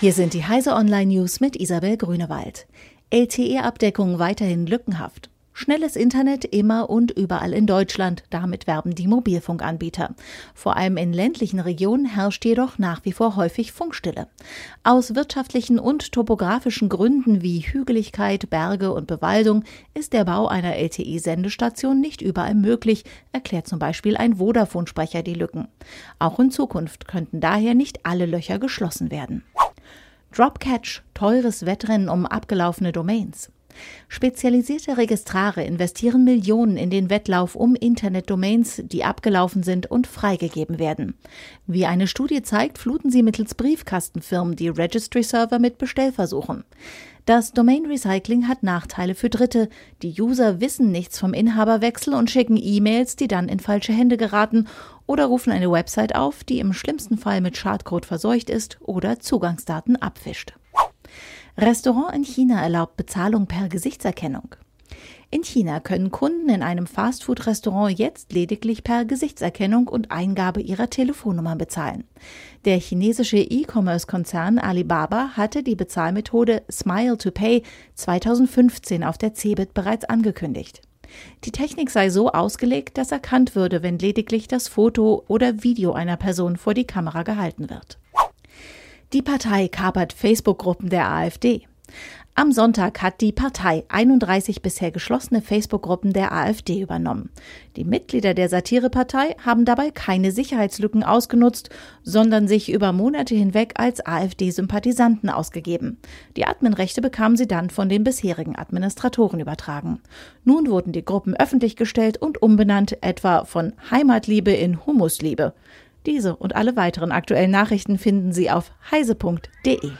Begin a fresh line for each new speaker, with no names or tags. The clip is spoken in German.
Hier sind die Heise Online News mit Isabel Grünewald. LTE-Abdeckung weiterhin lückenhaft. Schnelles Internet immer und überall in Deutschland, damit werben die Mobilfunkanbieter. Vor allem in ländlichen Regionen herrscht jedoch nach wie vor häufig Funkstille. Aus wirtschaftlichen und topografischen Gründen wie Hügeligkeit, Berge und Bewaldung ist der Bau einer LTE-Sendestation nicht überall möglich, erklärt zum Beispiel ein Vodafone-Sprecher die Lücken. Auch in Zukunft könnten daher nicht alle Löcher geschlossen werden. Dropcatch, teures Wettrennen um abgelaufene Domains. Spezialisierte Registrare investieren Millionen in den Wettlauf um Internetdomains, die abgelaufen sind und freigegeben werden. Wie eine Studie zeigt, fluten sie mittels Briefkastenfirmen die Registry-Server mit Bestellversuchen. Das Domain Recycling hat Nachteile für Dritte. Die User wissen nichts vom Inhaberwechsel und schicken E-Mails, die dann in falsche Hände geraten oder rufen eine Website auf, die im schlimmsten Fall mit Schadcode verseucht ist oder Zugangsdaten abfischt. Restaurant in China erlaubt Bezahlung per Gesichtserkennung. In China können Kunden in einem Fastfood-Restaurant jetzt lediglich per Gesichtserkennung und Eingabe ihrer Telefonnummer bezahlen. Der chinesische E-Commerce-Konzern Alibaba hatte die Bezahlmethode Smile to Pay 2015 auf der CeBIT bereits angekündigt. Die Technik sei so ausgelegt, dass erkannt würde, wenn lediglich das Foto oder Video einer Person vor die Kamera gehalten wird. Die Partei kapert Facebook-Gruppen der AfD. Am Sonntag hat die Partei 31 bisher geschlossene Facebook-Gruppen der AfD übernommen. Die Mitglieder der Satirepartei haben dabei keine Sicherheitslücken ausgenutzt, sondern sich über Monate hinweg als AfD-Sympathisanten ausgegeben. Die Adminrechte bekamen sie dann von den bisherigen Administratoren übertragen. Nun wurden die Gruppen öffentlich gestellt und umbenannt, etwa von Heimatliebe in Humusliebe. Diese und alle weiteren aktuellen Nachrichten finden Sie auf heise.de.